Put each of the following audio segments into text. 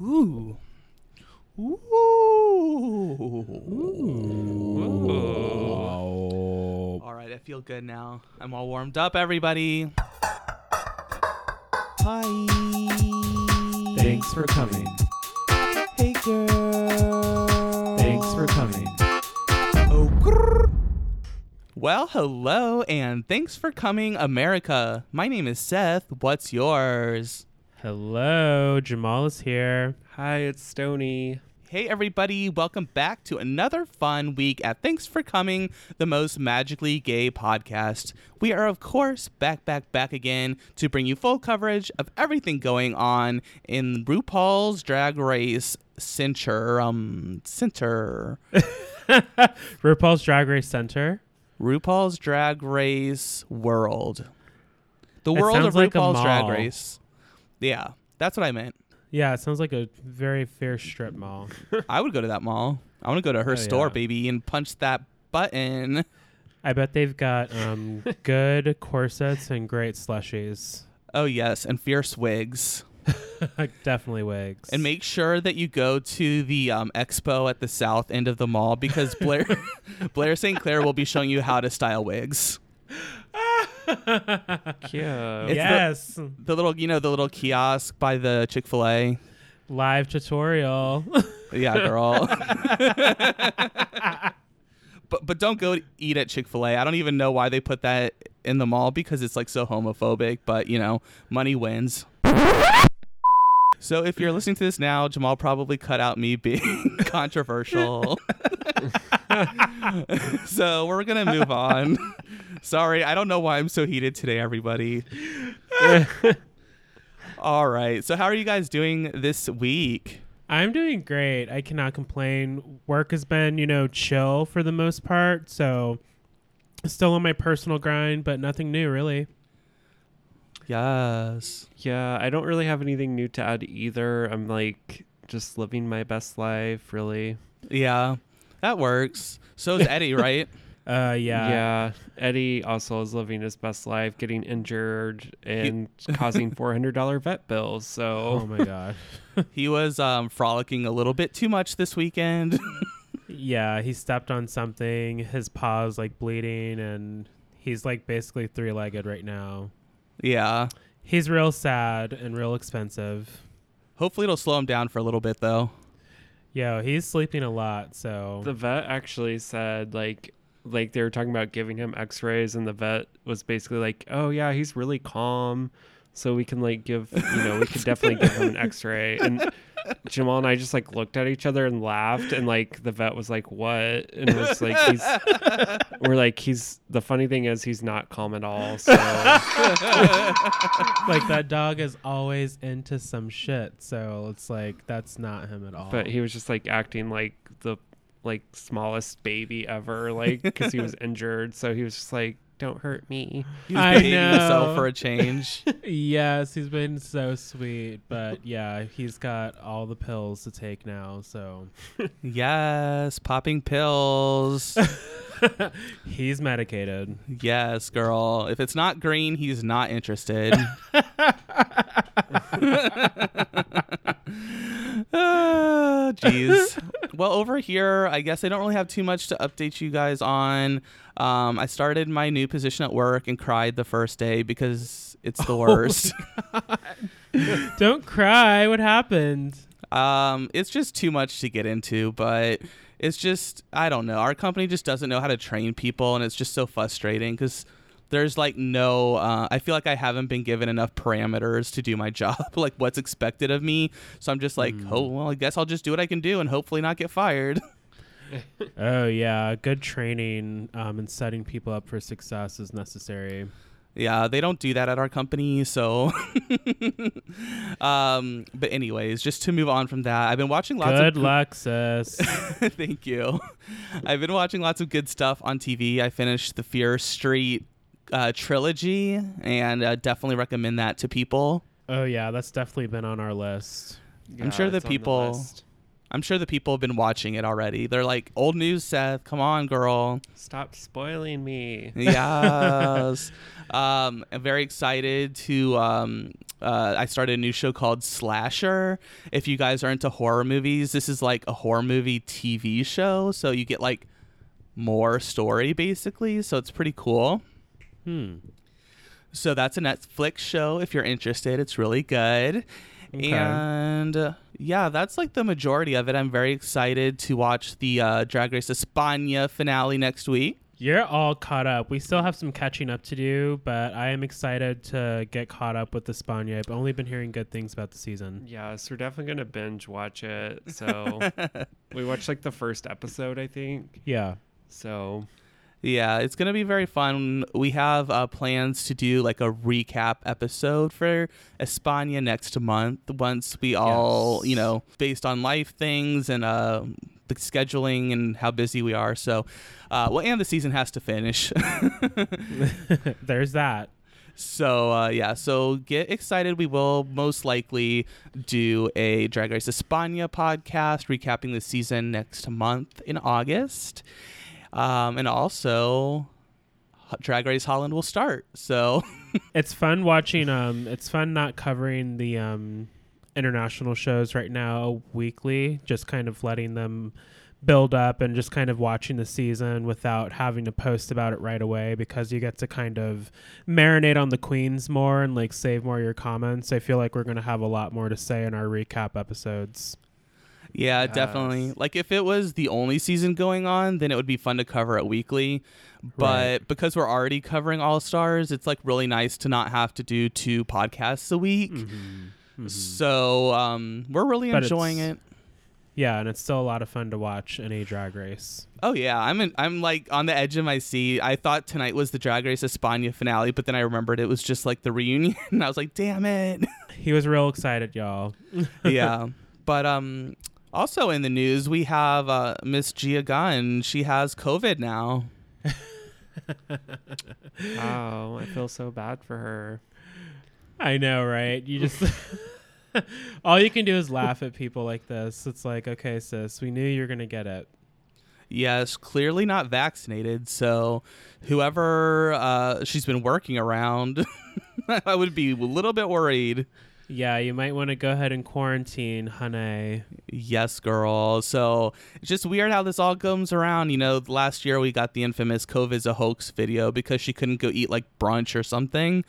Ooh. Ooh. Oh. All right, I feel good now. I'm all warmed up, everybody. Hi. Thanks for coming. Hey, girl. Thanks for coming. Oh, grrr. Well, hello, and thanks for coming, America. My name is Seth. What's yours? Hello, Jamal is here. Hi, it's Stony. Hey, everybody, welcome back to another fun week at Thanks for Coming, the most magically gay podcast. We are, of course, back, back, back again to bring you full coverage of everything going on in RuPaul's Drag Race Center. Um, Center. RuPaul's Drag Race Center. RuPaul's Drag Race World. The world of sounds like RuPaul's Drag. Race. Yeah, that's what I meant. Yeah, it sounds like a very fair strip mall. I would go to that mall. I want to go to her Oh, store, yeah. baby, and punch that button. I bet they've got um, good corsets and great slushies. Oh yes, and fierce wigs. Definitely wigs. And make sure that you go to the um, expo at the south end of the mall because Blair Blair St. Clair will be showing you how to style wigs. Yeah. It's the- yes, The little, you know, the little kiosk by the Chick Fil A. live tutorial. Yeah, girl. but but don't go eat at Chick Fil A. I don't even know why they put that in the mall because it's like so homophobic. But you know, money wins. So if you're listening to this now, Jamal probably cut out me being controversial. so we're gonna move on. Sorry, I don't know why I'm so heated today, everybody. All right. So how are you guys doing this week? I'm doing great. I cannot complain. Work has been, you know, chill for the most part. So still on my personal grind, but nothing new really. Yes. Yeah, I don't really have anything new to add either. I'm like just living my best life, really. Yeah, that works. So is Eddie, right? Uh yeah. Yeah. Eddie also is living his best life, getting injured and causing $400 vet bills. So. Oh my god. He was um, frolicking a little bit too much this weekend. yeah, he stepped on something. His paw's like bleeding and he's like basically three-legged right now. yeah. He's real sad and real expensive. Hopefully, it'll slow him down for a little bit, though. Yeah, he's sleeping a lot, so the vet actually said like like they were talking about giving him x-rays and the vet was basically like, "Oh yeah, he's really calm." So we can like give, you know, we could definitely give him an x-ray. And Jamal and I just like looked at each other and laughed and like the vet was like, "What?" And it was like he's we're like he's the funny thing is he's not calm at all. So like that dog is always into some shit. So it's like that's not him at all. but he was just like acting like the like smallest baby ever like cuz he was injured. So he was just like, "Don't hurt me." I behaving know. himself for a change. yes, he's been so sweet, but yeah, he's got all the pills to take now, so yes, popping pills. he's medicated. yes, girl. If it's not green, he's not interested. Ah, Jeez. well, over here, I guess I don't really have too much to update you guys on. Um, I started my new position at work and cried the first day because it's the worst. Don't cry. What happened? Um, it's just too much to get into, but it's just I don't know. Our company just doesn't know how to train people, and it's just so frustrating because there's like no. Uh, I feel like I haven't been given enough parameters to do my job, like what's expected of me. So I'm just like, oh well, I guess I'll just do what I can do and hopefully not get fired. Oh yeah, good training um, and setting people up for success is necessary. yeah, they don't do that at our company, so. um, but anyways, just to move on from that, I've been watching lots good of luck, sis. Thank you. I've been watching lots of good stuff on TV. I finished the Fear Street uh, trilogy and uh, definitely recommend that to people. oh yeah, that's definitely been on our list. I'm sure that it's on the people-. I'm sure the people have been watching it already. They're like, "Old news, Seth. Come on, girl." Stop spoiling me. yes. um, I'm very excited to. Um, uh, I started a new show called Slasher. If you guys are into horror movies, this is like a horror movie TV show. So you get like more story basically. So it's pretty cool. Hmm. So that's a Netflix show if you're interested. It's really good. Okay. And uh, yeah, that's like the majority of it. I'm very excited to watch the uh, Drag Race España finale next week. You're all caught up. We still have some catching up to do, but I am excited to get caught up with the España. I've only been hearing good things about the season. Yeah, so we're definitely gonna binge watch it. So we watched like the first episode, I think. Yeah. So Yeah, it's gonna be very fun. We have uh, plans to do like a recap episode for España next month. Once we all, Yes. you know, based on life things and uh, the scheduling and how busy we are. So, uh, well, and the season has to finish. There's that. So uh, yeah, so get excited. We will most likely do a Drag Race España podcast recapping the season next month in August, um, and also Drag Race Holland will start. So It's fun watching um it's fun not covering the um international shows right now weekly, just kind of letting them build up and just kind of watching the season without having to post about it right away because you get to kind of marinate on the queens more and like save more of your comments. I feel like we're going to have a lot more to say in our recap episodes. Yeah, Yes. definitely. Like if it was the only season going on, then it would be fun to cover it weekly. But Right. because we're already covering All Stars, it's like really nice to not have to do two podcasts a week. So um, we're really But enjoying it. Yeah, and it's still a lot of fun to watch in a drag race. Oh yeah, I'm in, I'm like on the edge of my seat. I thought tonight was the Drag Race España finale, but then I remembered it was just like the reunion. and I was like, damn it. He was real excited, y'all. yeah, but um, also in the news we have uh, Miss Gia Gunn. She has COVID now. wow, I feel so bad for her. I know, right? You just all you can do is laugh at people like this. It's like, okay, sis, we knew you were gonna get it. Yes, clearly not vaccinated. So whoever uh, she's been working around, I would be a little bit worried. Yeah, you might want to go ahead and quarantine, honey. Yes, girl. So it's just weird how this all comes around. You know, last year we got the infamous COVID's a hoax video because she couldn't go eat like brunch or something.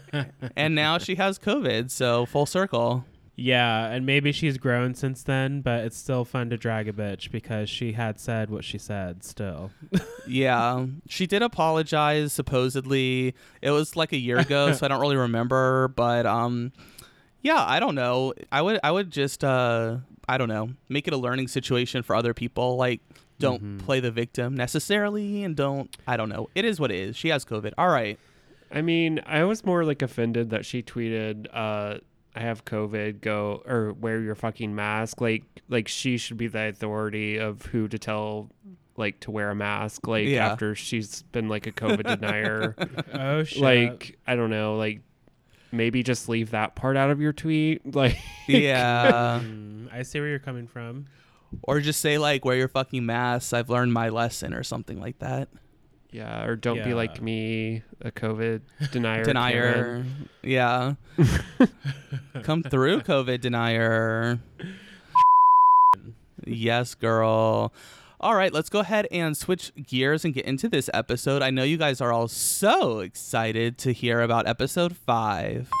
and now she has COVID. So full circle. Yeah, and maybe she's grown since then, but it's still fun to drag a bitch because she had said what she said still. Yeah. She did apologize, supposedly. It was like a year ago, so I don't really remember. But um yeah, I don't know. I would I would just uh I don't know, make it a learning situation for other people. Like don't Mhm. play the victim necessarily and don't I don't know. It is what it is. She has COVID. All right. I mean, I was more like offended that she tweeted, uh, I have COVID, go or wear your fucking mask. Like like she should be the authority of who to tell like to wear a mask, like Yeah. after she's been like a COVID denier. oh shit. like, I don't know, like maybe just leave that part out of your tweet. Like Yeah. Mm, I see where you're coming from. or just say like wear your fucking mask. I've learned my lesson or something like that. Yeah, or don't be like me, a COVID denier. Karen. Denier. Yeah. Come through, COVID denier. yes, girl. All right, let's go ahead and switch gears and get into this episode. I know you guys are all so excited to hear about episode five.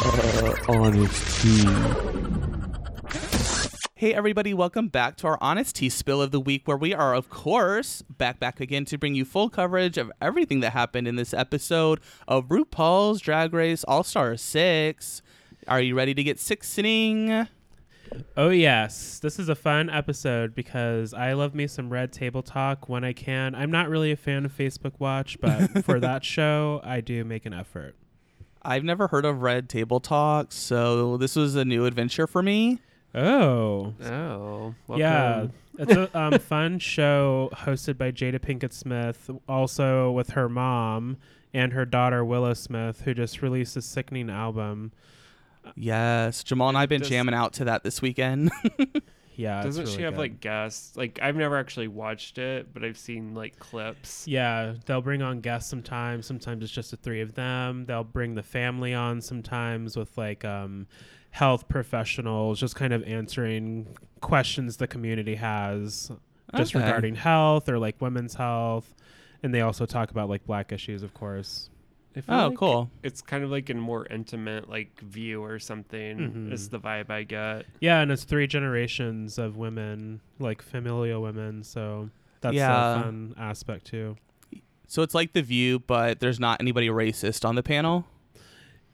Hey everybody, welcome back to our Honest Tea Spill of the Week, where we are, of course, back back again to bring you full coverage of everything that happened in this episode of RuPaul's Drag Race All Star 6. Are you ready to get sixing? Oh yes, this is a fun episode because I love me some Red Table Talk when I can. I'm not really a fan of Facebook Watch, but for that show, I do make an effort. I've never heard of Red Table Talk, so this was a new adventure for me. Oh, Oh, yeah, it's a um, fun show hosted by Jada Pinkett Smith, also with her mom and her daughter Willow Smith, who just released a sickening album. Yes, Jamal and I've been Does- jamming out to that this weekend. Yeah, it's Doesn't she have good. like guests? Like I've never actually watched it, but I've seen like clips. Yeah, they'll bring on guests sometimes. Sometimes it's just the three of them. They'll bring the family on sometimes with like um, health professionals, just kind of answering questions the community has just Okay. regarding health or like women's health. And they also talk about like black issues, of course. I feel Oh, like cool. It's kind of like a more intimate like view or something. Mhm. Is the vibe I get. Yeah, and it's three generations of women, like familial women. So that's Yeah. a fun aspect too. So it's like The View, but there's not anybody racist on the panel.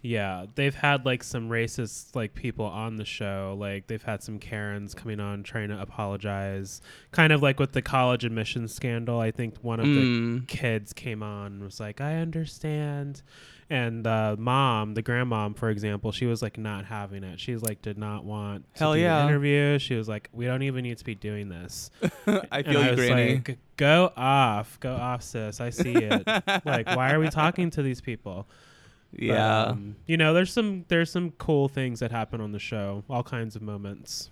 Yeah, they've had like some racist like people on the show. Like they've had some Karens coming on trying to apologize. Kind of like with the college admissions scandal. I think one of the Mm. kids came on and was like, "I understand." And uh, mom, the grandmom, for example, she was like not having it. She's like did not want to Hell do yeah. the interview. She was like, "We don't even need to be doing this." I And feel you, was Granny. like, "Go off, go off, sis. I see it. like, why are we talking to these people?" But, yeah. um, you know, there's some there's some cool things that happen on the show. All kinds of moments.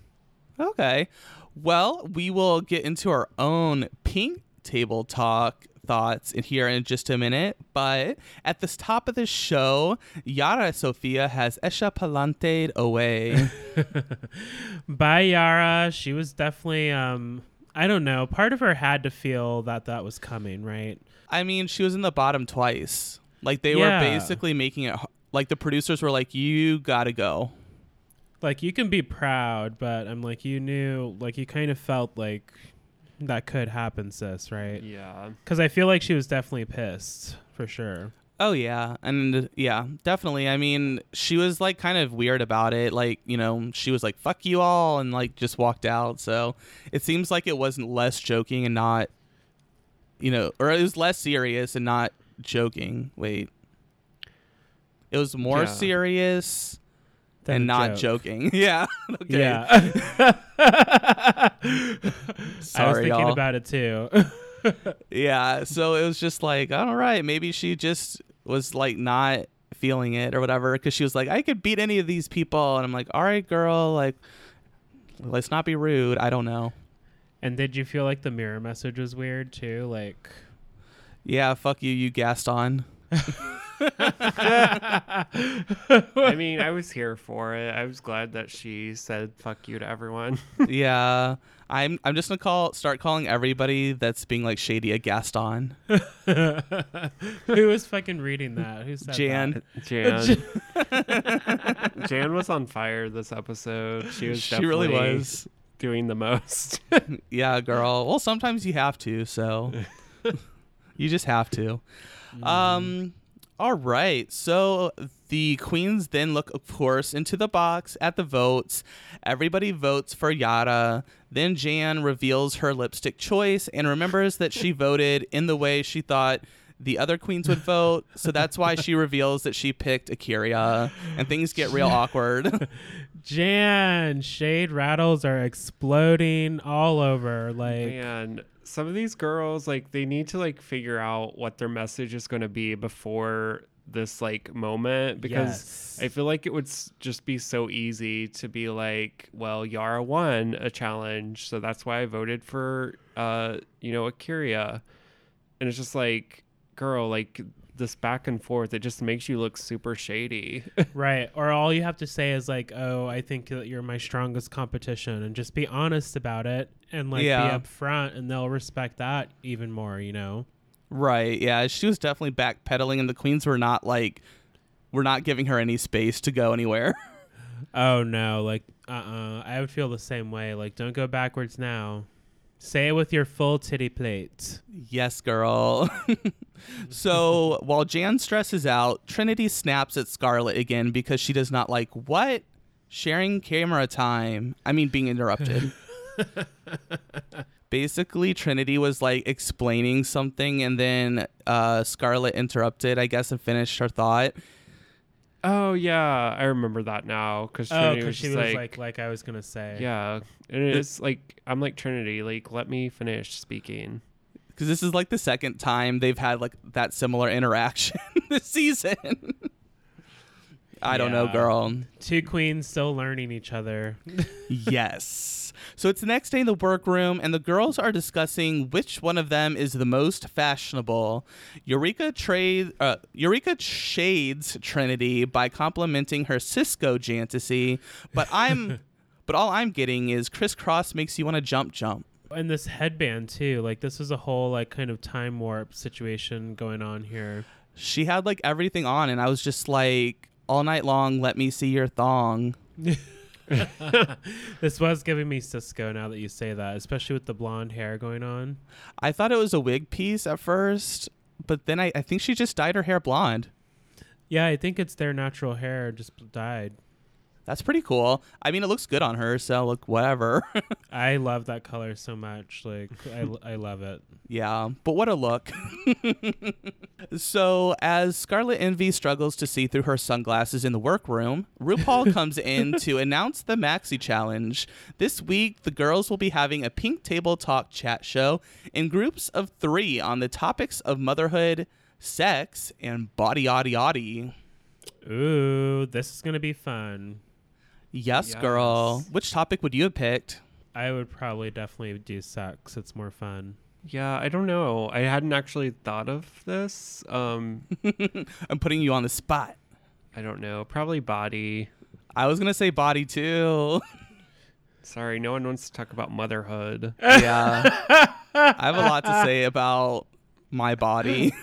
Okay. Well, we will get into our own pink table talk thoughts in here in just a minute. But at the top of the show, Yara Sofia has Echa Pa'lante away. By Yara, she was definitely um I don't know. Part of her had to feel that that was coming, right? I mean, she was in the bottom twice. Like they Yeah. were basically making it like the producers were like, "You gotta go." Like you can be proud, but I'm like you knew, like you kind of felt like that could happen, sis, right? Yeah. Because I feel like she was definitely pissed for sure. Oh yeah, and uh, yeah, definitely. I mean, she was like kind of weird about it. Like, you know, she was like "fuck you all" and like just walked out. So it seems like it wasn't less joking and not, you know, or it was less serious and not joking. Wait, it was more Yeah. serious Than and not joke. joking. yeah. okay. Yeah. I was Sorry, thinking y'all. about it too. yeah so it was just like all right maybe she just was like not feeling it or whatever because she was like i could beat any of these people and i'm like all right girl like let's not be rude i don't know and did you feel like the mirror message was weird too? Like yeah fuck you you gaston I mean, I was here for it. I was glad that she said "fuck you" to everyone. yeah i'm i'm just gonna call start calling everybody that's being like shady a gaston Who was fucking reading that? Who said jan Jan. Jan was on fire this episode. She was she really was doing the most. yeah girl well sometimes you have to so you just have to Um. All right. So the queens then look, of course, into the box at the votes. Everybody votes for Yara. Then Jan reveals her lipstick choice and remembers that she voted in the way she thought the other queens would vote. So that's why she reveals that she picked A'keria, and things get real awkward. Jan, shade rattles are exploding all over. Like, Man, some of these girls like they need to like figure out what their message is going to be before this like moment because yes. I feel like it would s- just be so easy to be like, well, Yara won a challenge, so that's why I voted for uh, you know, A'keria. And it's just like, girl, like this back and forth, it just makes you look super shady. right. Or all you have to say is like, "Oh, I think that you're my strongest competition," and just be honest about it and like Yeah. be upfront, and they'll respect that even more. You know. right. Yeah. She was definitely backpedaling, and the queens were not like, we're not giving her any space to go anywhere. Oh no, like uh uh I would feel the same way. Like don't go backwards now. Say it with your full titty plate. Yes, girl. so while Jan stresses out, Trinity snaps at Scarlet again because she does not like what? Sharing camera time. I mean, being interrupted. Basically, Trinity was like explaining something, and then uh, Scarlet interrupted, I guess, and finished her thought. oh yeah, I remember that now because Oh, Trinity was she was like, like, like I was gonna say. yeah, and it's like I'm like Trinity, like let me finish speaking. Because this is like the second time they've had like that similar interaction this season. I don't know, girl. Two queens still learning each other. yes. So it's the next day in the workroom, and the girls are discussing which one of them is the most fashionable. Eureka trade uh, Eureka shades Trinity by complimenting her Sisqó fantasy, but I'm but all I'm getting is Kris Kross makes you want to jump jump. And this headband too, like this is a whole like kind of time warp situation going on here. She had like everything on, and I was just like, all night long, let me see your thong. this was giving me Sisqó now that you say that, especially with the blonde hair going on. I thought it was a wig piece at first, but then I, I think she just dyed her hair blonde. Yeah, I think it's their natural hair just dyed. That's pretty cool. I mean, it looks good on her, so look, whatever. I love that color so much. Like, I, I love it. Yeah, but what a look. so, as Scarlet Envy struggles to see through her sunglasses in the workroom, RuPaul comes in to announce the Maxi Challenge. This week, the girls will be having a pink table talk chat show in groups of three on the topics of motherhood, sex, and body yaddy yaddy. Ooh, this is going to be fun. Yes, yes, girl. Which topic would you have picked? I would probably definitely do sex. It's more fun. Yeah, I don't know. I hadn't actually thought of this. Um, I'm putting you on the spot. I don't know. Probably body. I was gonna say body too. Sorry, no one wants to talk about motherhood. Yeah, I have a lot to say about my body,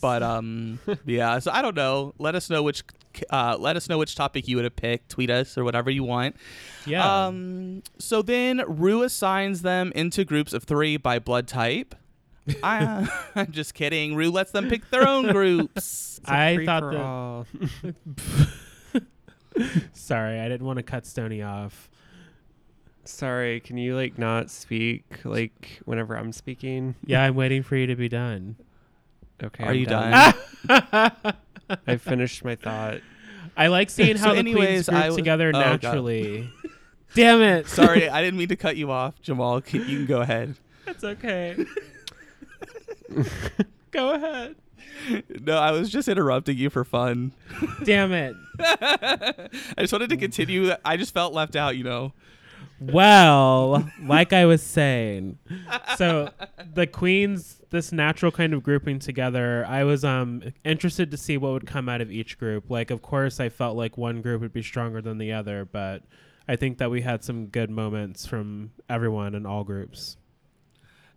but um, yeah. So I don't know. Let us know which uh, let us know which topic you would have picked. Tweet us or whatever you want. Yeah. Um, so then Rue assigns them into groups of three by blood type. I, I'm just kidding. Rue lets them pick their own groups. I thought that. Sorry, I didn't want to cut Stony off. Sorry, can you like not speak like whenever I'm speaking? Yeah, I'm waiting for you to be done. Okay. Are I'm you done? done? I finished my thought. I like seeing how so the anyways, queens group w- together oh, naturally. Damn it! Sorry, I didn't mean to cut you off, Jamal. You can go ahead. That's okay. go ahead. No, I was just interrupting you for fun. Damn it! I just wanted to continue. I just felt left out, you know. Well, like I was saying, so the queens, this natural kind of grouping together, I was um interested to see what would come out of each group. Like, of course, I felt like one group would be stronger than the other, but I think that we had some good moments from everyone in all groups.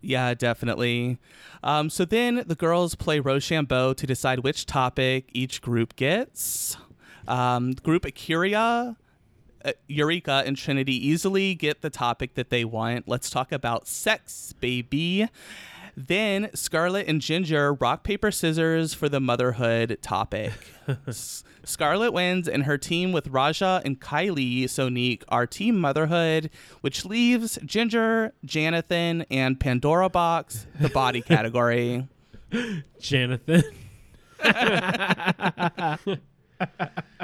Yeah, definitely. Um, so then the girls play Rochambeau to decide which topic each group gets. Um, group A'keria uh, Eureka and Trinity easily get the topic that they want. Let's talk about sex, baby. Then Scarlet and Ginger rock, paper, scissors for the motherhood topic. Scarlet wins, and her team with Raja and Kylie Sonique are Team Motherhood, which leaves Ginger, Janathan, and Pandora Boxx the body category. Janathan.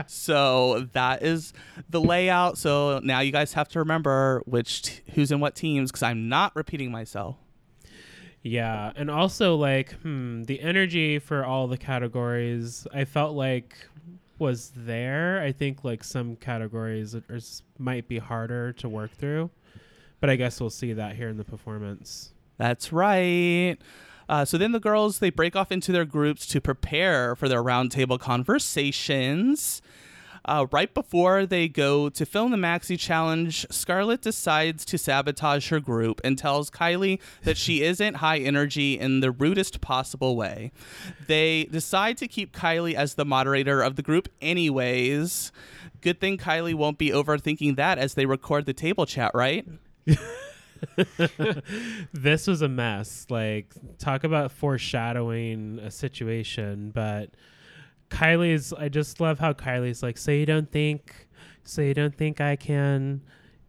so that is the layout. So now you guys have to remember which t- who's in what teams because I'm not repeating myself. Yeah, and also like hmm, the energy for all the categories, I felt like was there. I think like some categories are, might be harder to work through, but I guess we'll see that here in the performance. That's right. Uh, so then the girls they break off into their groups to prepare for their roundtable conversations. Uh, right before they go to film the Maxi Challenge, Scarlet decides to sabotage her group and tells Kylie that she isn't high energy in the rudest possible way. They decide to keep Kylie as the moderator of the group, anyways. Good thing Kylie won't be overthinking that as they record the table chat, right? this was a mess. Like, talk about foreshadowing a situation. But Kylie's, I just love how Kylie's like, so you don't think, so you don't think I can,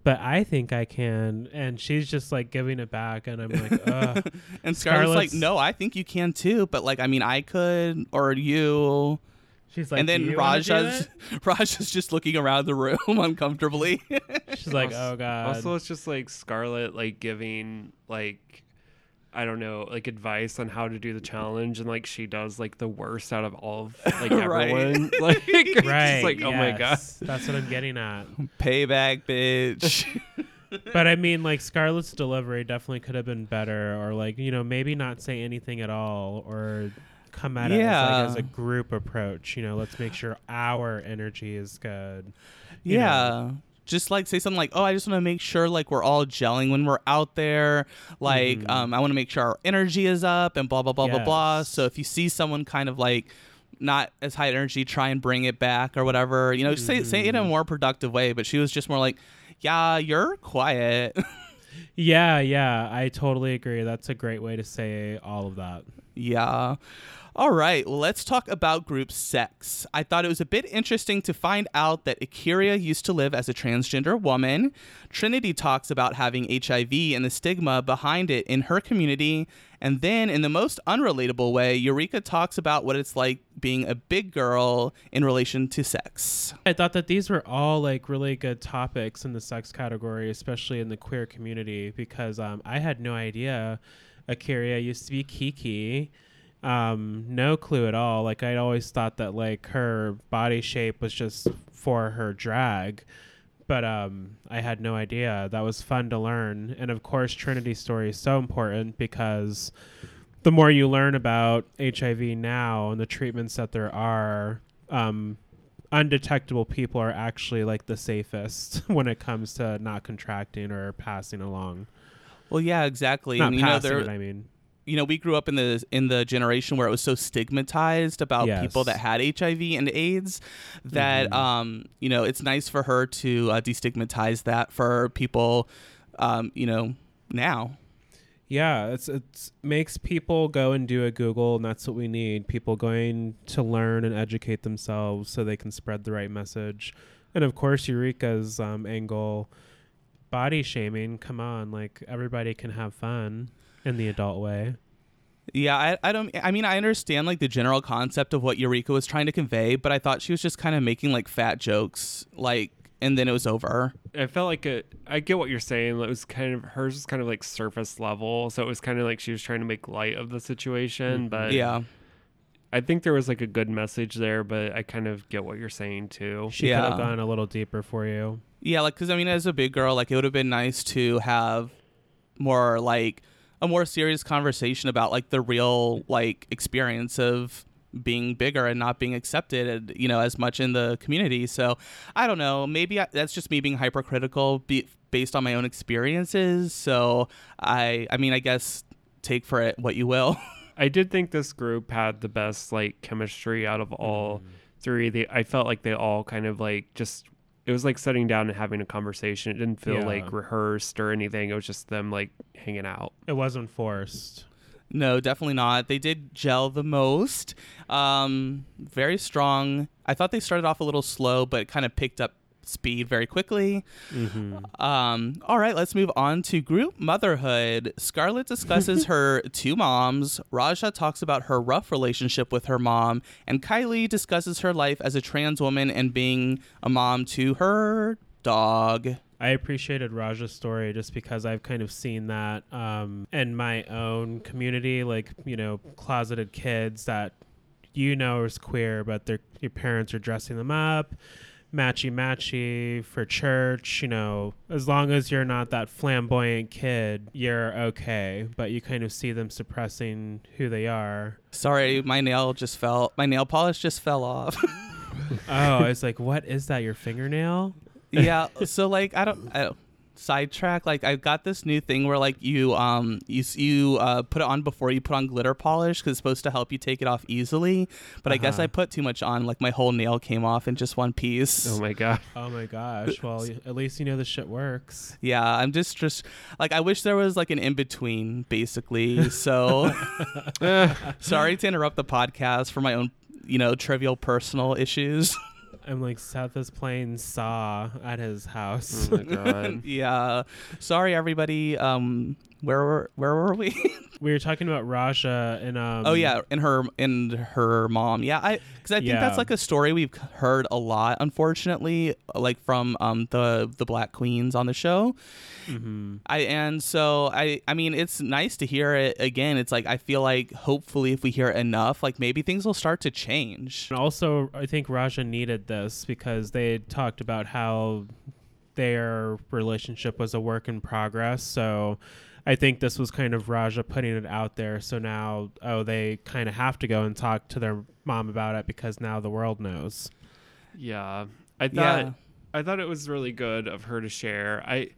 but I think I can. And she's just like giving it back. And I'm like, ugh. and Scarlett's, Scarlet's like, no, I think you can too. But like, I mean, I could, or you. She's like, and then Raja's Raja's just looking around the room uncomfortably. She's like, oh god. Also, it's just like Scarlet like giving like I don't know, like advice on how to do the mm-hmm. challenge, and like she does like the worst out of all of like everyone. like, right? like, oh my god, that's what I'm getting at. Payback, bitch. but I mean, like Scarlet's delivery definitely could have been better, or like you know maybe not say anything at all, or come at it as, like, as a group approach. You know, let's make sure our energy is good. you yeah. Just like say something like, "Oh, I just want to make sure like we're all gelling when we're out there. Like, Mhm. um, I want to make sure our energy is up and blah blah blah blah blah." So if you see someone kind of like not as high energy, try and bring it back or whatever. You know, say say it in a Mhm. more productive way. But she was just more like, "Yeah, you're quiet." Yeah, yeah, I totally agree. That's a great way to say all of that. Yeah. All right, let's talk about group sex. I thought it was a bit interesting to find out that A'keria used to live as a transgender woman. Trinity talks about having HIV and the stigma behind it in her community. And then, in the most unrelatable way, Eureka talks about what it's like being a big girl in relation to sex. I thought that these were all like really good topics in the sex category, especially in the queer community, because um, I had no idea A'keria used to be Kiki. Um, no clue at all. Like I'd always thought that like her body shape was just for her drag. But um, I had no idea. That was fun to learn. And of course, Trinity's story is so important because the more you learn about HIV now and the treatments that there are, um, undetectable people are actually like the safest when it comes to not contracting or passing along. Well, yeah, exactly. not and you know, passing there, I mean. You know, we grew up in the in the generation where it was so stigmatized about Yes. people that had HIV and AIDS that Mhm. um, you know, it's nice for her to uh, destigmatize that for people um, you know, now. Yeah, it's it's makes people go and do a Google, and that's what we need. People going to learn and educate themselves so they can spread the right message. And of course, Eureka's um, angle, body shaming. Come on, like everybody can have fun in the adult way. Yeah, I, I don't I mean I understand like the general concept of what Eureka was trying to convey, but I thought she was just kind of making like fat jokes like and then it was over. I felt like it. I get what you're saying. It was kind of hers was kind of like surface level, so it was kind of like she was trying to make light of the situation. Mhm. But yeah. I think there was like a good message there. But I kind of get what you're saying too. She could have gone a little deeper for you. Yeah, like because I mean, as a big girl, like it would have been nice to have more like a more serious conversation about like the real like experience of being bigger and not being accepted, you know, as much in the community. So I don't know. Maybe I, that's just me being hypercritical be, based on my own experiences. So I, I mean, I guess take for it what you will. I did think this group had the best like chemistry out of all mm. three. They I felt like they all kind of like just it was like sitting down and having a conversation. It didn't feel Yeah. like rehearsed or anything. It was just them like hanging out. It wasn't forced. No, definitely not. They did gel the most. Um, very strong. I thought they started off a little slow, but kind of picked up speed very quickly. Mm-hmm. Um, all right, let's move on to group motherhood. Scarlet discusses her two moms. Raja talks about her rough relationship with her mom, and Kylie discusses her life as a trans woman and being a mom to her dog. I appreciated Raja's story just because I've kind of seen that um, in my own community, like you know, closeted kids that you know is queer, but their your parents are dressing them up, matchy matchy for church. You know, as long as you're not that flamboyant kid, you're okay. But you kind of see them suppressing who they are. Sorry, my nail just fell. My nail polish just fell off. Oh, it's like, what is that? Your fingernail? yeah so like i don't I don't sidetrack like i got this new thing where like you um you you uh put it on before you put on glitter polish because it's supposed to help you take it off easily but i guess Uh-huh. i put too much on like my whole nail came off in just one piece Oh my god. Oh my gosh. Well, at least you know the shit works. yeah i'm just just like i wish there was like an in-between basically so sorry to interrupt the podcast for my own you know trivial personal issues I'm like Seth is playing Saw at his house. Oh my god. yeah sorry everybody um where were where were we we were talking about Raja and um. oh yeah and her and her mom yeah i because i think Yeah. that's like a story we've heard a lot unfortunately like from um the the black queens on the show mhm. i and so i i mean it's nice to hear it again it's like i feel like hopefully if we hear it enough like maybe things will start to change And also, I think Raja needed this because they talked about how their relationship was a work in progress. So I think this was kind of Raja putting it out there. So now, oh, they kind of have to go and talk to their mom about it because now the world knows. Yeah, I thought Yeah. I thought it was really good of her to share. I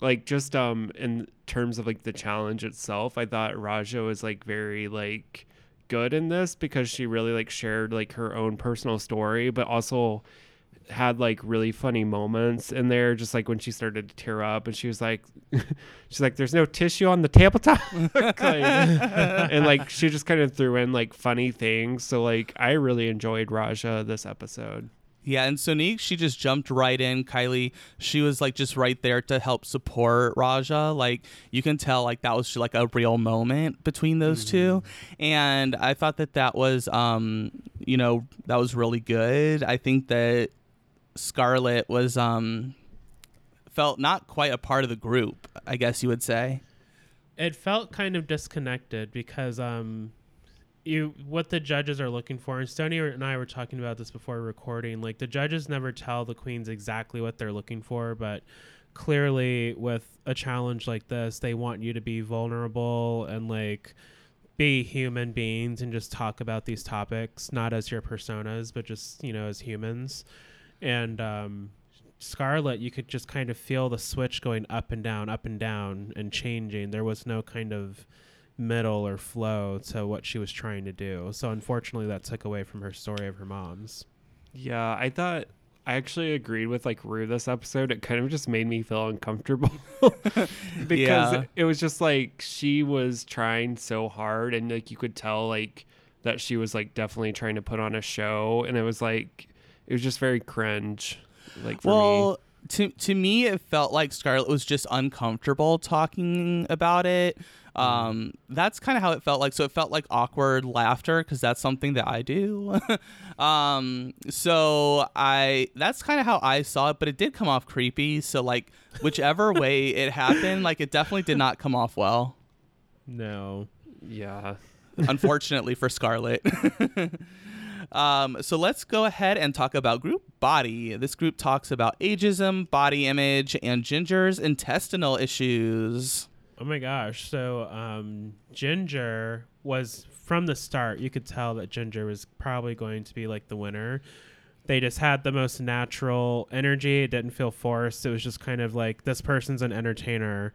like just um in terms of like the challenge itself. I thought Raja was like very like good in this because she really like shared like her own personal story, but also had like really funny moments in there just like when she started to tear up and she was like she's like there's no tissue on the tabletop Like, and like she just kind of threw in like funny things so like i really enjoyed raja this episode Yeah, and Sonique, she just jumped right in. Kylie, she was like just right there to help support Raja. Like you can tell, like that was like a real moment between those two, and I thought that that was, um, you know, that was really good. I think that Scarlet was, um, felt not quite a part of the group. I guess you would say. It felt kind of disconnected because um you what the judges are looking for and Stony and I were talking about this before recording like the judges never tell the queens exactly what they're looking for but clearly with a challenge like this they want you to be vulnerable and like be human beings and just talk about these topics not as your personas but just you know as humans and um Scarlet, you could just kind of feel the switch going up and down, up and down, and changing. There was no kind of middle or flow to what she was trying to do. So unfortunately, that took away from her story of her mom's. yeah i thought i actually agreed with like rue this episode it kind of just made me feel uncomfortable because Yeah. it was just like she was trying so hard and like you could tell like that she was like definitely trying to put on a show and it was like it was just very cringe like for me. Well to to me it felt like scarlet was just uncomfortable talking about it. Um that's kind of how it felt like. So it felt like awkward laughter because that's something that i do. Um so i that's kind of how i saw it but it did come off creepy. So like whichever way it happened like it definitely did not come off well. No. yeah. Unfortunately for Scarlet. um, so let's go ahead and talk about group body. This group talks about ageism, body image, and Ginger's intestinal issues. Oh my gosh. So um, Ginger was from the start, you could tell that Ginger was probably going to be like the winner. They just had the most natural energy. It didn't feel forced. It was just kind of like this person's an entertainer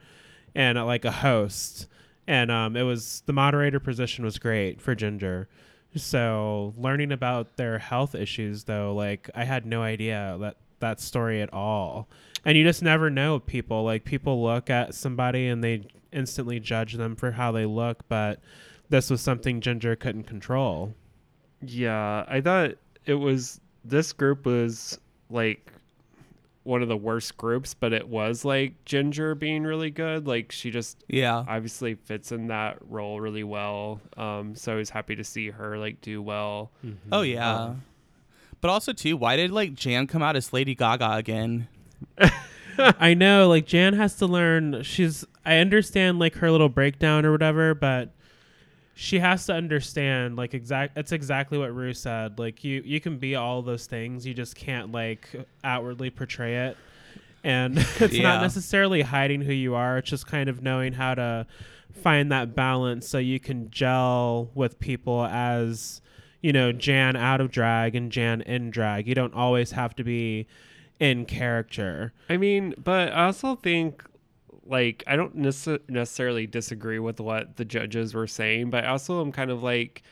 and uh, like a host. And um, it was the moderator position was great for Ginger. So learning about their health issues, though, like I had no idea that that story at all. And you just never know people. Like people look at somebody and they instantly judge them for how they look, but this was something Ginger couldn't control. Yeah, I thought it was this group was like one of the worst groups, but it was like Ginger being really good. Like she just Yeah. obviously fits in that role really well. Um, so I was happy to see her like do well. Oh yeah. But also too, why did like Jan come out as Lady Gaga again? I know, like Jan has to learn. She's. I understand like her little breakdown or whatever, but she has to understand like exact. That's exactly what Rue said. Like you, you can be all those things. You just can't like outwardly portray it. And it's Yeah. not necessarily hiding who you are. It's just kind of knowing how to find that balance so you can gel with people as you know Jan out of drag and Jan in drag. You don't always have to be in character. I mean, but I also think like I don't nece- necessarily disagree with what the judges were saying, but I also am kind of like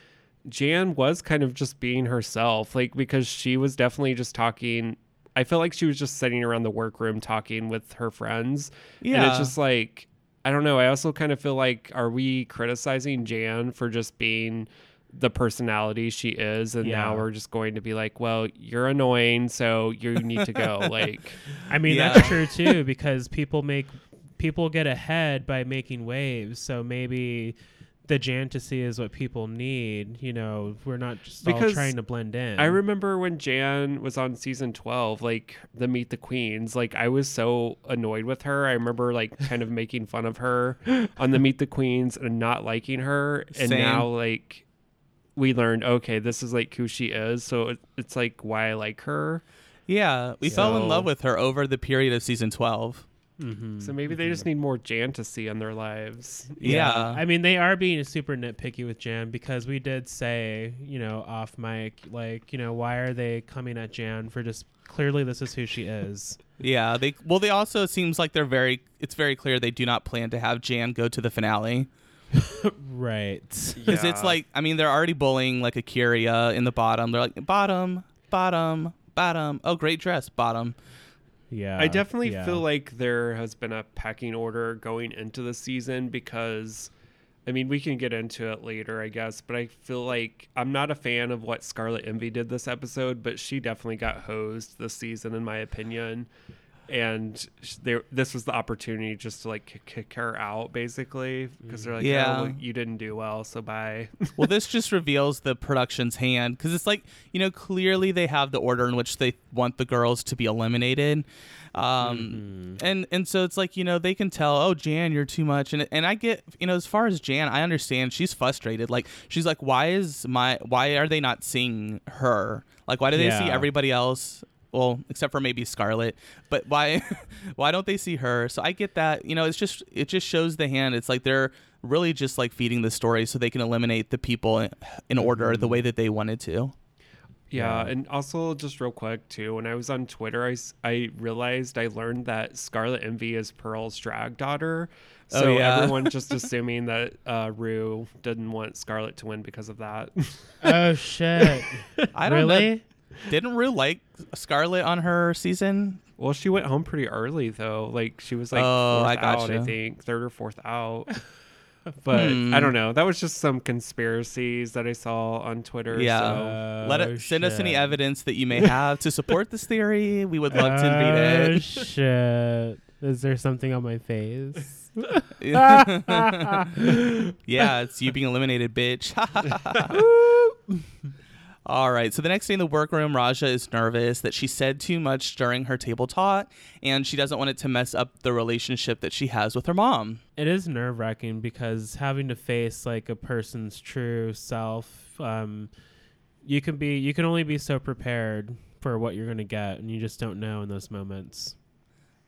Jan was kind of just being herself, like because she was definitely just talking. I feel like she was just sitting around the workroom talking with her friends, and Yeah. it's just like I don't know. I also kind of feel like are we criticizing Jan for just being the personality she is, and now we're just going to be like, well, you're annoying, so you need to go, like. I mean, Yeah. that's true too because people make people get ahead by making waves. So maybe the Jantasy is what people need. You know, we're not just all trying to blend in. I remember when Jan was on season 12, like the Meet the Queens, like I was so annoyed with her. I remember like kind of making fun of her on the Meet the Queens and not liking her. And Same. now like we learned, okay, this is like who she is. So it, it's like why I like her. Yeah, we fell in love with her over the period of season 12. Mm-hmm. So maybe they just need more Jan to see in their lives. Yeah. I mean, they are being super nitpicky with Jan because we did say, you know, off mic, like, you know, why are they coming at Jan for just clearly this is who she is. Yeah, they well they also seems like they're very it's very clear they do not plan to have Jan go to the finale. right. Because it's like, I mean, they're already bullying like A'keria in the bottom. They're like, bottom, bottom, bottom. Oh, great dress, bottom. Yeah. I definitely yeah. feel like there has been a pecking order going into the season because I mean, we can get into it later, I guess, but I feel like I'm not a fan of what Scarlet Envy did this episode, but she definitely got hosed this season, in my opinion. And there, this was the opportunity just to like kick- kick her out, basically, because they're like, Yeah. "Oh, well, you didn't do well, so bye." well, this just reveals the production's hand because it's like, you know, clearly they have the order in which they want the girls to be eliminated. Um, and and so it's like you know they can tell oh Jan you're too much and and I get you know as far as Jan I understand she's frustrated like she's like why is my why are they not seeing her like why do they see everybody else well except for maybe Scarlet but why why don't they see her so I get that you know it's just it just shows the hand it's like they're really just like feeding the story so they can eliminate the people in, in order the way that they wanted to Yeah, Yeah. and also just real quick too, when I was on Twitter, I, I realized I learned that Scarlet Envy is Pearl's drag daughter. Oh, So yeah. everyone just assuming that uh, Ru didn't want Scarlet to win because of that. Oh shit. I don't know really? Didn't Ru like Scarlet on her season well, she went home pretty early though. Like she was like Oh, I fourth out, I think third or fourth out. But Hmm. I don't know. That was just some conspiracies that I saw on Twitter. Yeah. So. Let Oh, it send us any evidence that you may have to support this theory. We would love to Oh, read it. shit. Is there something on my face? yeah, it's you being eliminated, bitch. All right. So the next day in the workroom, Ra'Jah is nervous that she said too much during her table talk, and she doesn't want it to mess up the relationship that she has with her mom. it is nerve wracking because having to face like a person's true self, um, you can be you can only be so prepared for what you're gonna get, and you just don't know in those moments.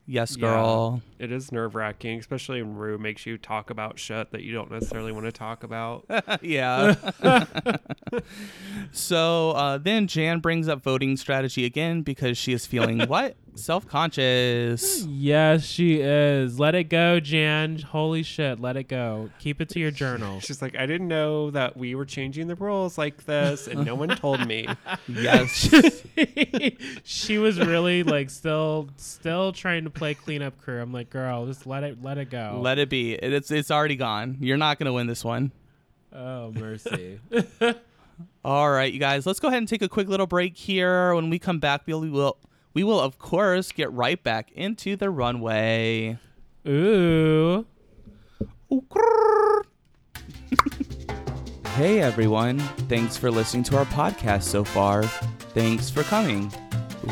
Yes, Yeah. girl. It is nerve wracking, especially when Ru makes you talk about shit that you don't necessarily want to talk about. yeah. so uh, then Jan brings up voting strategy again because she is feeling what? Self conscious. Yes, she is. Let it go, Jan. Holy shit, let it go. Keep it to your journal. She's like, I didn't know that we were changing the rules like this, and no one told me. Yes. she was really like still still trying to play cleanup crew. I'm like, girl, just let it let it go. Let it be. It's it's already gone. You're not gonna win this one. oh mercy. All right, you guys. Let's go ahead and take a quick little break here. When we come back, we'll, we will we will of course get right back into the runway. Ooh. Hey everyone, thanks for listening to our podcast so far. Thanks for coming.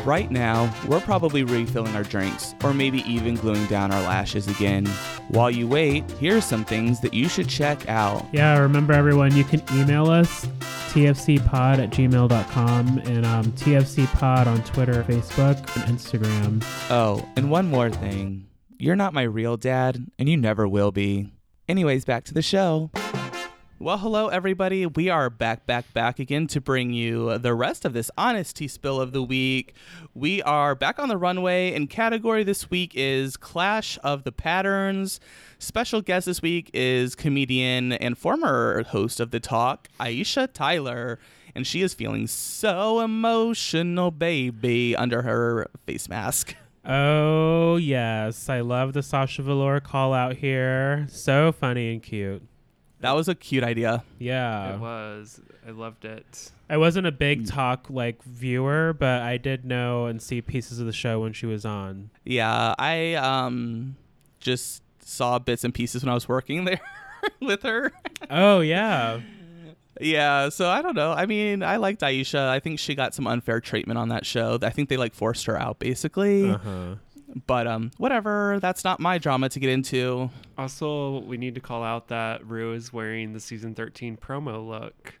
Right now, we're probably refilling our drinks or maybe even gluing down our lashes again. While you wait, here's some things that you should check out. Yeah, remember everyone, you can email us tfcpod at gmail.com and um, tfcpod on Twitter, Facebook, and Instagram. Oh, and one more thing. You're not my real dad, and you never will be. Anyways, back to the show. Well, hello, everybody. We are back, back, back again to bring you the rest of this honesty spill of the week. We are back on the runway, and category this week is Clash of the Patterns. Special guest this week is comedian and former host of The Talk, Aisha Tyler. And she is feeling so emotional, baby, under her face mask. Oh, yes. I love the Sasha Velour call out here. So funny and cute. That was a cute idea. Yeah. it was. I loved it. I wasn't a Mm. big talk like viewer, but I did know and see pieces of the show when she was on. Yeah, I um just saw bits and pieces when I was working there with her. Oh yeah. Yeah, so I don't know. I mean, I liked Aisha. I think she got some unfair treatment on that show. I think they like forced her out basically. Uh-huh. But um whatever, that's not my drama to get into. Also, we need to call out that Ru is wearing the season 13 promo look.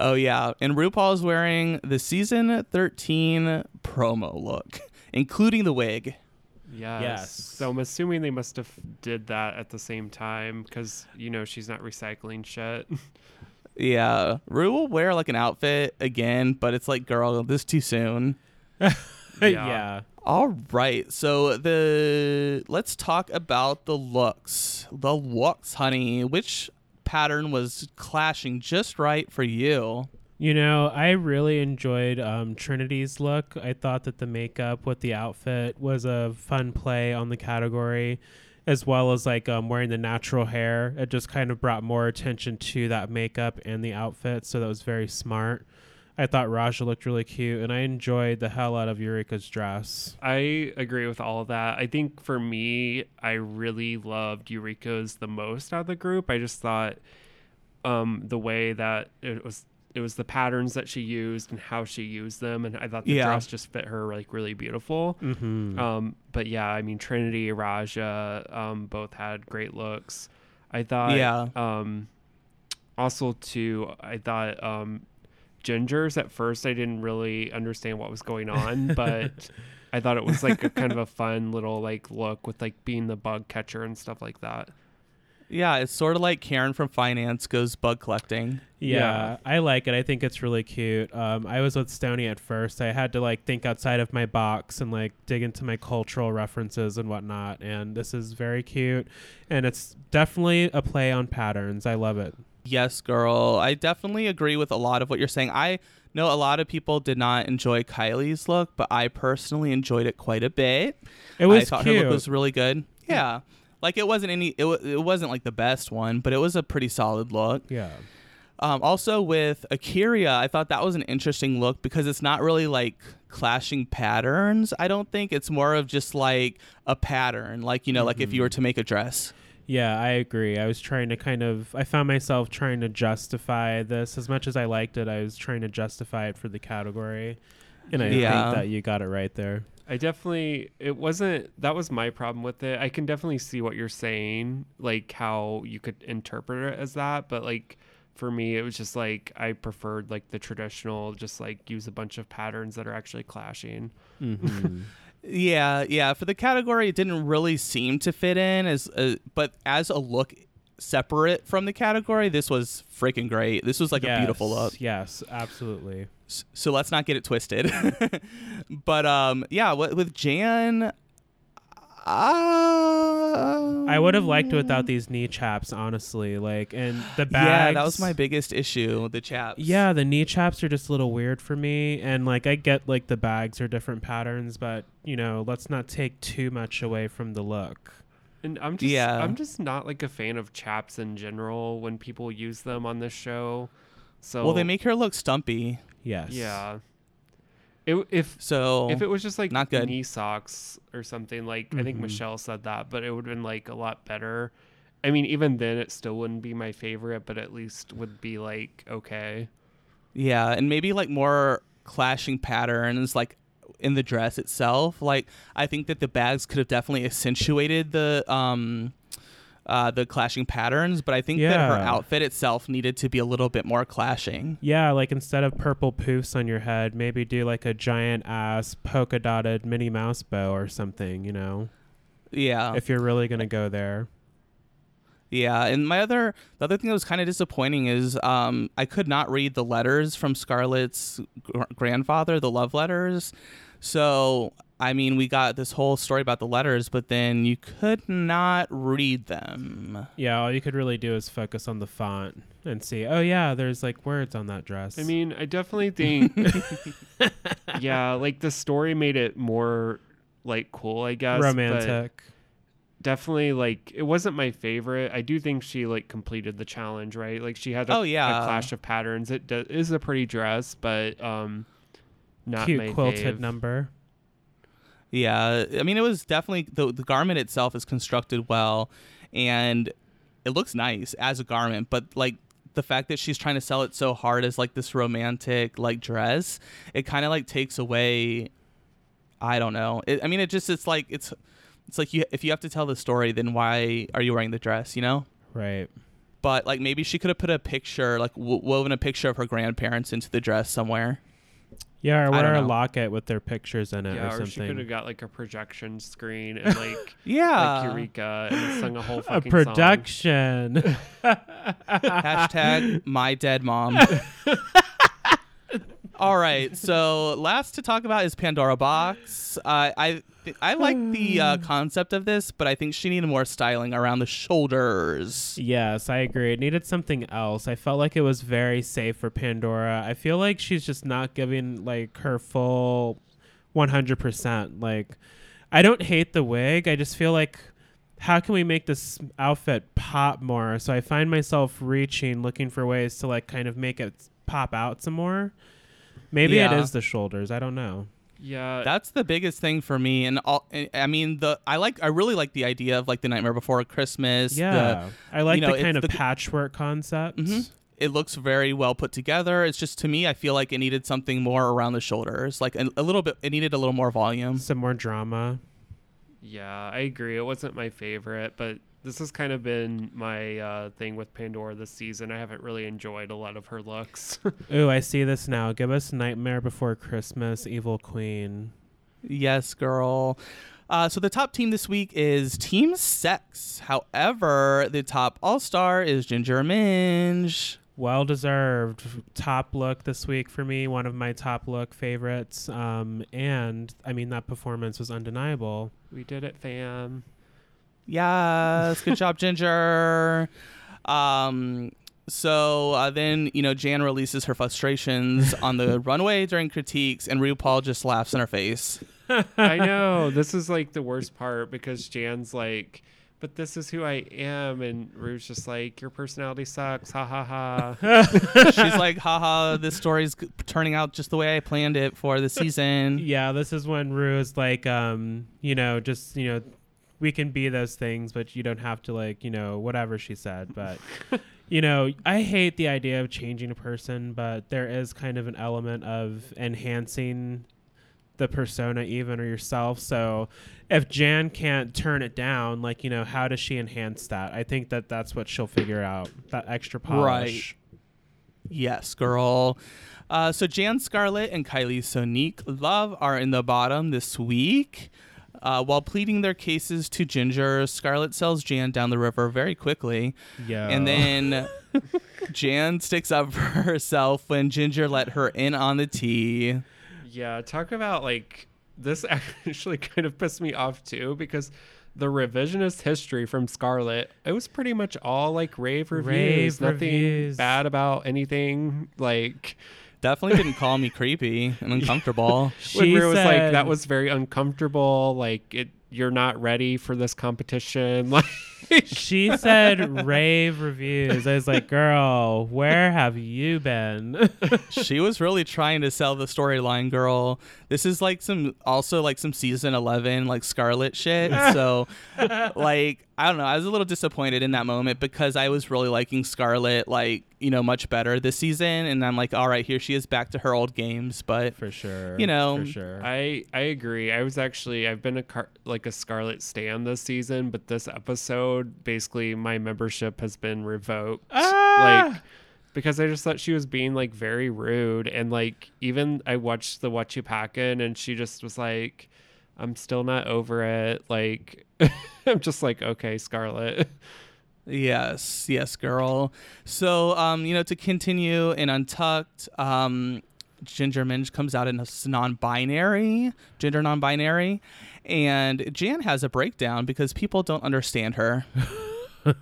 Oh yeah, and RuPaul is wearing the season 13 promo look, including the wig. Yes. Yes. So I'm assuming they must have did that at the same time because you know she's not recycling shit. Yeah, Ru will wear like an outfit again, but it's like, girl, this too soon. yeah. All right, so the let's talk about the looks. The looks, honey. Which pattern was clashing just right for you? You know, I really enjoyed um, Trinity's look. I thought that the makeup with the outfit was a fun play on the category, as well as like um, wearing the natural hair. It just kind of brought more attention to that makeup and the outfit, so that was very smart. I thought Ra'Jah looked really cute, and I enjoyed the hell out of Eureka's dress. I agree with all of that. I think for me, I really loved Eureka's the most out of the group. I just thought um, the way that it was it was the patterns that she used and how she used them, and I thought the Yeah. dress just fit her like really beautiful. Mm-hmm. Um, but yeah, I mean Trinity, Ra'Jah, um, both had great looks. I thought. Yeah. Um, also too, I thought um, Ginger's at first I didn't really understand what was going on, but I thought it was like a kind of a fun little like look with like being the bug catcher and stuff like that. Yeah, it's sort of like Karen from finance goes bug collecting. Yeah, Yeah. I like it. I think it's really cute. Um, I was with Stoney at first. I had to like think outside of my box and like dig into my cultural references and whatnot. And this is very cute, and it's definitely a play on patterns. I love it. Yes, girl. I definitely agree with a lot of what you're saying. I know a lot of people did not enjoy Kylie's look, but I personally enjoyed it quite a bit. It was I thought cute. her look was really good. Yeah. Like it wasn't any it, wa- it wasn't like the best one, but it was a pretty solid look. yeah, Um, also with A'keria, I thought that was an interesting look because it's not really like clashing patterns. I don't think it's more of just like a pattern, like you know, like if you were to make a dress. Yeah, I agree. I was trying to kind of. I found myself trying to justify this as much as I liked it. I was trying to justify it for the category, and I Yeah. think that you got it right there. I definitely it wasn't that was my problem with it. I can definitely see what you're saying, like how you could interpret it as that, but like for me it was just like I preferred like the traditional just like use a bunch of patterns that are actually clashing. Mm-hmm. Yeah, yeah. For the category, it didn't really seem to fit in as, uh, but as a look separate from the category, this was freaking great. This was like a beautiful look. Yes, absolutely. S- So let's not get it twisted. but um, yeah, with, with Jan, uh, I would have liked it without these knee chaps, honestly. Like, and the bags. Yeah, that was my biggest issue. The chaps. Yeah, the knee chaps are just a little weird for me, and like I get like the bags are different patterns, but you know, let's not take too much away from the look. And I'm just Yeah. I'm just not like a fan of chaps in general when people use them on this show. So Well, they make her look stumpy. Yes. yeah. It, if So if it was just like not good. knee socks or something like I think Mhm. Michelle said that, but it would have been like a lot better. I mean, even then, it still wouldn't be my favorite, but at least would be like okay. Yeah, and maybe like more clashing patterns like in the dress itself. Like I think that the bags could have definitely accentuated the um uh the clashing patterns, but I think that her outfit itself needed to be a little bit more clashing. Yeah, like instead of purple poofs on your head, maybe do like a giant ass polka dotted Minnie Mouse bow or something, you know? Yeah. If you're really going to go there. Yeah, and my other the other thing that was kind of disappointing is um I could not read the letters from Scarlet's gr- grandfather, the love letters. So, I mean, we got this whole story about the letters, but then you could not read them. Yeah, all you could really do is focus on the font and see, oh, yeah, there's like words on that dress. I mean, I definitely think, yeah, like the story made it more like cool, I guess. but romantic. Definitely, like it wasn't my favorite. I do think she like completed the challenge, right? Like she had a, Oh, yeah. a clash of patterns. It do- is a pretty dress, but um, not Cute my quilted fave. number. Yeah, I mean, it was definitely the the garment itself is constructed well, and it looks nice as a garment. But like the fact that she's trying to sell it so hard as like this romantic like dress, it kind of like takes away. I don't know. It, I mean, it just it's like it's it's like you if you have to tell the story, then why are you wearing the dress? You know. Right. but like maybe she could have put a picture, like w- woven a picture of her grandparents into the dress somewhere. Yeah, or I wear don't a locket with their pictures in it yeah, or or, she could something. have got like a projection screen and like Yeah. like Eureka and sung a whole a fucking song. production. Hashtag my dead mom. All right. So last to talk about is Pandora Boxx. Uh, I I like the uh, concept of this, but I think she needed more styling around the shoulders. Yes, I agree. It needed something else. I felt like it was very safe for Pandora. I feel like she's just not giving like her full 100%. Like I don't hate the wig. I just feel like how can we make this outfit pop more? So I find myself reaching looking for ways to like kind of make it pop out some more. Maybe Yeah. it is the shoulders. I don't know. Yeah, That's the biggest thing for me, and all. I mean, the I like I really like the idea of like the Nightmare Before Christmas. the- Yeah. I like you know, the kind of the- patchwork concept. Mhm. it looks very well put together. It's just to me, I feel like it needed something more around the shoulders, like a, a little bit. It needed a little more volume. Some more drama. Yeah, I agree. It wasn't my favorite, but this has kind of been my uh, thing with Pandora this season. I haven't really enjoyed a lot of her looks. Ooh, I see this now. Give us Nightmare Before Christmas, Evil Queen. Yes, girl. Uh, so the top team this week is Team Sex. However, the top All Star is Ginger Minj. Well deserved top look this week for me. One of my top look favorites. Um, and I mean that performance was undeniable. we did it, fam. Yes, good job, Ginger. Um, so uh, then you know Jan releases her frustrations on the runway during critiques, and RuPaul just laughs in her face. I know. This is like the worst part because Jan's like, but this is who I am. And Ru's just like, your personality sucks. Ha ha ha. She's like, ha ha, this story's turning out just the way I planned it for the season." Yeah, this is when Ru is like, um, you know, just you know, we can be those things, but you don't have to like, you know, whatever she said. But you know, I hate the idea of changing a person, but there is kind of an element of enhancing the persona even or yourself. So if Jan can't turn it down, like you know, how does she enhance that? I think that that's what she'll figure out. That extra polish. Right. Yes, girl. Uh, so Jan Scarlet and Kylie Sonique Love are in the bottom this week. Uh, while pleading their cases to Ginger, Scarlet sells Jan down the river very quickly. Yeah. And then Jan sticks up for herself when Ginger let her in on the tea. Yeah, talk about like this actually kind of pissed me off too because the revisionist history from Scarlet, it was pretty much all like rave reviews, Rave nothing reviews. bad about anything. Like Definitely didn't call me creepy and uncomfortable. when She Ru was like, that was very uncomfortable. Like it, you're not ready for this competition. Like She said rave reviews. I was like, girl, where have you been? she was really trying to sell the storyline, girl. This is like some also like some season 11 like Scarlet shit. So like I don't know, I was a little disappointed in that moment because I was really liking Scarlet like, you know, much better this season and I'm like, all right, here she is back to her old games, but for sure. You know, for sure. I I agree. I was actually I've been a car, like a Scarlet stand this season, but this episode basically my membership has been revoked. Ah! Like because I just thought she was being like very rude and like even I watched the What You Packin' and she just was like I'm still not over it. Like I'm just like okay, Scarlet. Yes, yes, girl. So, um, you know, to continue in Untucked, um, Ginger Minj comes out in a non-binary, gender non-binary, and Jan has a breakdown because people don't understand her. uh,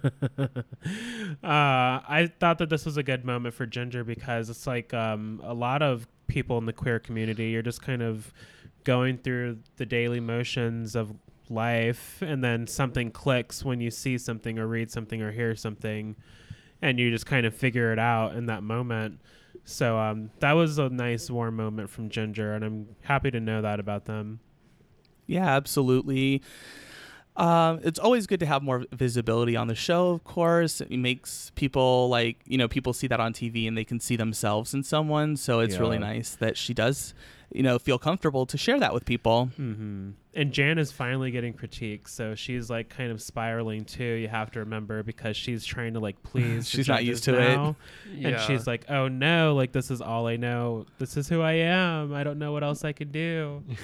I thought that this was a good moment for Ginger because it's like um, a lot of people in the queer community. You're just kind of going through the daily motions of life, and then something clicks when you see something or read something or hear something, and you just kind of figure it out in that moment. So um, that was a nice warm moment from Ginger, and I'm happy to know that about them. Yeah, absolutely. Um, it's always good to have more visibility on the show, of course. It makes people like, you know, people see that on TV and they can see themselves in someone. So it's really nice that she does you know, feel comfortable to share that with people. Mm-hmm. And Jan is finally getting critiques, so she's like kind of spiraling too. You have to remember because she's trying to like please. She's not used judges to it. now. And she's like, "Oh no! Like this is all I know. This is who I am. I don't know what else I can do.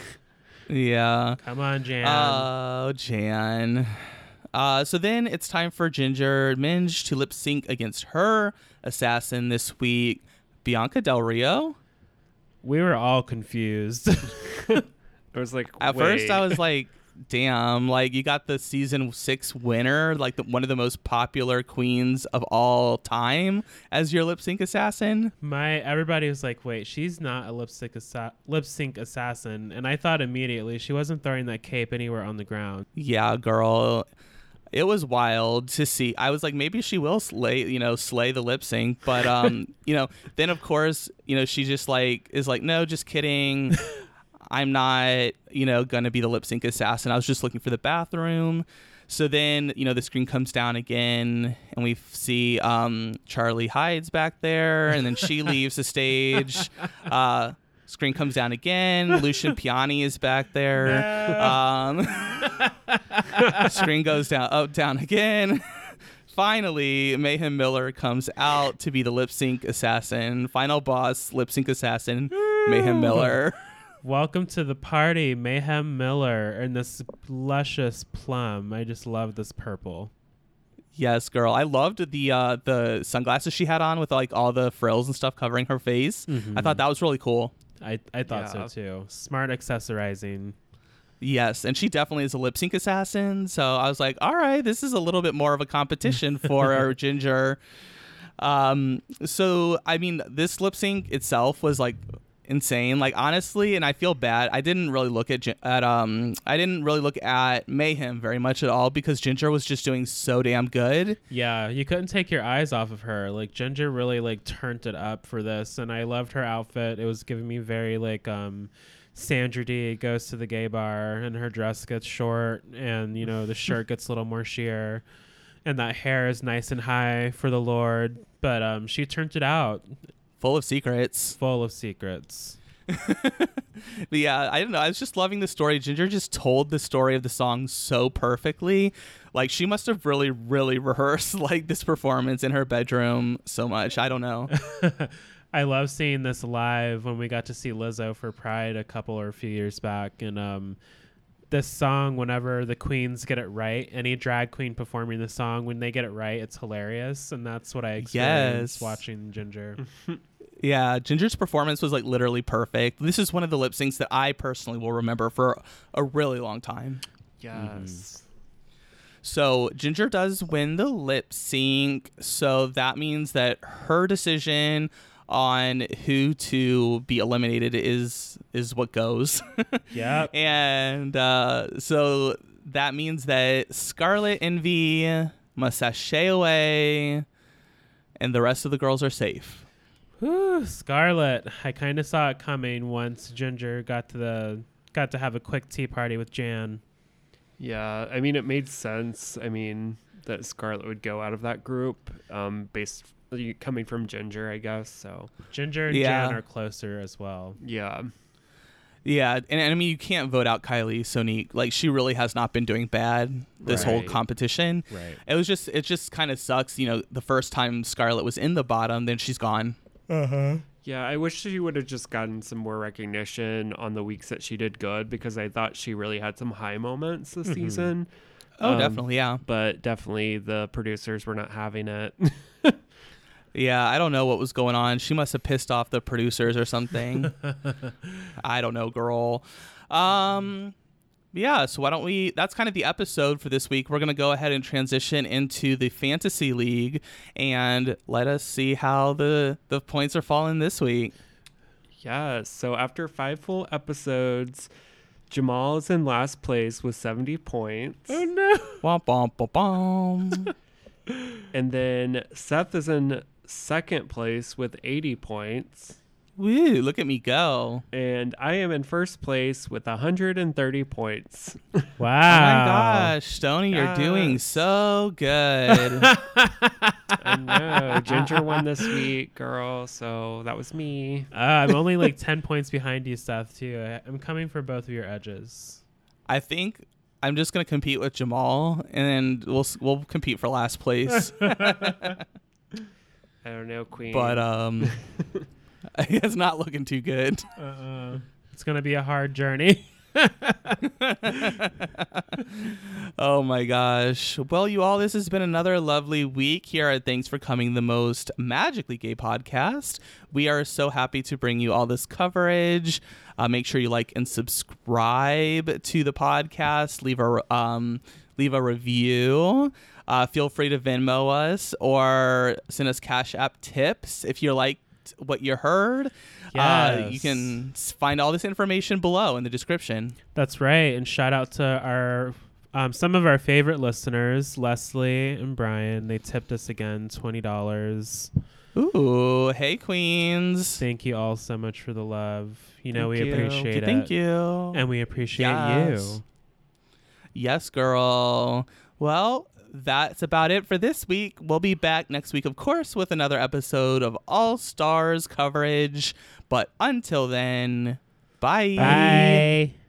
Yeah. Come on, Jan." Oh, Jan. Uh, so then it's time for Ginger Minj to lip sync against her assassin this week, Bianca Del Rio. we were all confused. I was like, At first. I was like, damn, like you got the season six winner, like the, one of the most popular queens of all time as your lip sync assassin. My everybody was like, "Wait, she's not a lip sync assa- lip sync assassin," and I thought immediately she wasn't throwing that cape anywhere on the ground. Yeah, girl. It was wild to see. I was like, maybe she will slay, you know, slay the lip sync. But, um, you know, then of course, you know, she just like is like, no, just kidding. I'm not, you know, gonna be the lip sync assassin. I was just looking for the bathroom. So then, you know, the screen comes down again, and we see um, Charlie Hides back there, and then she leaves the stage. Uh, screen comes down again. Lucian Piane is back there. Um, screen goes down, up, down again. Finally, Mayhem Miller comes out to be the lip sync assassin. Final boss, lip sync assassin, Mayhem Miller. Welcome to the party, Mayhem Miller, and this luscious plum. I just love this purple. Yes, girl. I loved the uh, the sunglasses she had on with like all the frills and stuff covering her face. I thought that was really cool. I I thought Yeah. so too. Smart accessorizing. Yes, and she definitely is a lip sync assassin. So I was like, all right, this is a little bit more of a competition for our Ginger. Um, so I mean, this lip sync itself was like insane. Like honestly, and I feel bad. I didn't really look at at um, I didn't really look at Mayhem very much at all because Ginger was just doing so damn good. Yeah, you couldn't take your eyes off of her. Like Ginger really like turned it up for this, and I loved her outfit. It was giving me very like um, Sandra Dee goes to the gay bar, and her dress gets short, and you know the shirt gets a little more sheer, and that hair is nice and high for the Lord. But um, she turned it out, Full of secrets. full of secrets. Yeah, I don't know. I was just loving the story. Ginger just told the story of the song so perfectly. Like she must have really, really rehearsed like this performance in her bedroom so much. I don't know. I love seeing this live when we got to see Lizzo for Pride a couple or a few years back, and um, this song, whenever the queens get it right, any drag queen performing the song, when they get it right, it's hilarious, and that's what I experienced Yes. watching Ginger. Yeah, Ginger's performance was like literally perfect. This is one of the lip syncs that I personally will remember for a really long time. yes. So Ginger does win the lip sync. So that means that her decision on who to be eliminated is is what goes. yeah. and uh, so that means that Scarlet Envy must sashay away, and the rest of the girls are safe. Whew, Scarlet. I kind of saw it coming once Ginger got to the got to have a quick tea party with Jan. Yeah, I mean, it made sense. I mean, that Scarlet would go out of that group, um, based coming from Ginger, I guess. So Ginger and Yeah. Jan are closer as well. yeah, Yeah, and, and I mean you can't vote out Kylie Sonique. Like she really has not been doing bad this whole competition. Right. It was just it just kind of sucks. You know, the first time Scarlet was in the bottom, then she's gone. Yeah. I wish she would have just gotten some more recognition on the weeks that she did good because I thought she really had some high moments this season. Oh, Um, definitely, yeah, But definitely the producers were not having it. yeah. I don't know what was going on. She must have pissed off the producers or something. I don't know, girl. Um, yeah. So why don't we? That's kind of the episode for this week. We're gonna go ahead and transition into the fantasy league and let us see how the the points are falling this week. Yeah, so after five full episodes, Jamal is in last place with 70 points. Oh no. Womp womp womp womp. And then Seth is in second place with 80 points. Woo, look at me go. And I am in first place with 130 points. Wow. Oh my gosh, Stoney, you're doing so good. I know. Ginger won this week, girl. So that was me. Uh, I'm only like 10 points behind you, Seth, too. I, I'm coming for both of your edges. I think I'm just gonna compete with Jamal, and we'll we'll compete for last place. I don't know, Queen. but um, it's not looking too good. Uh-uh. It's going to be a hard journey. oh my gosh. Well, you all, this has been another lovely week here at Thanks for Coming, the most magically gay podcast. We are so happy to bring you all this coverage. Uh, make sure you like and subscribe to the podcast. Leave a um, leave a review. Uh, feel free to Venmo us or send us Cash App tips if you liked what you heard. Uh, you can find all this information below in the description. That's right. And shout out to our um, some of our favorite listeners, Leslie and Brian. They tipped us again $20. Ooh, hey queens. Thank you all so much for the love. You know, Thank we you. appreciate it. Thank you. And we appreciate Yes. you. Yes, girl. Well, that's about it for this week. We'll be back next week, of course, with another episode of All Stars coverage. But until then, bye. Bye.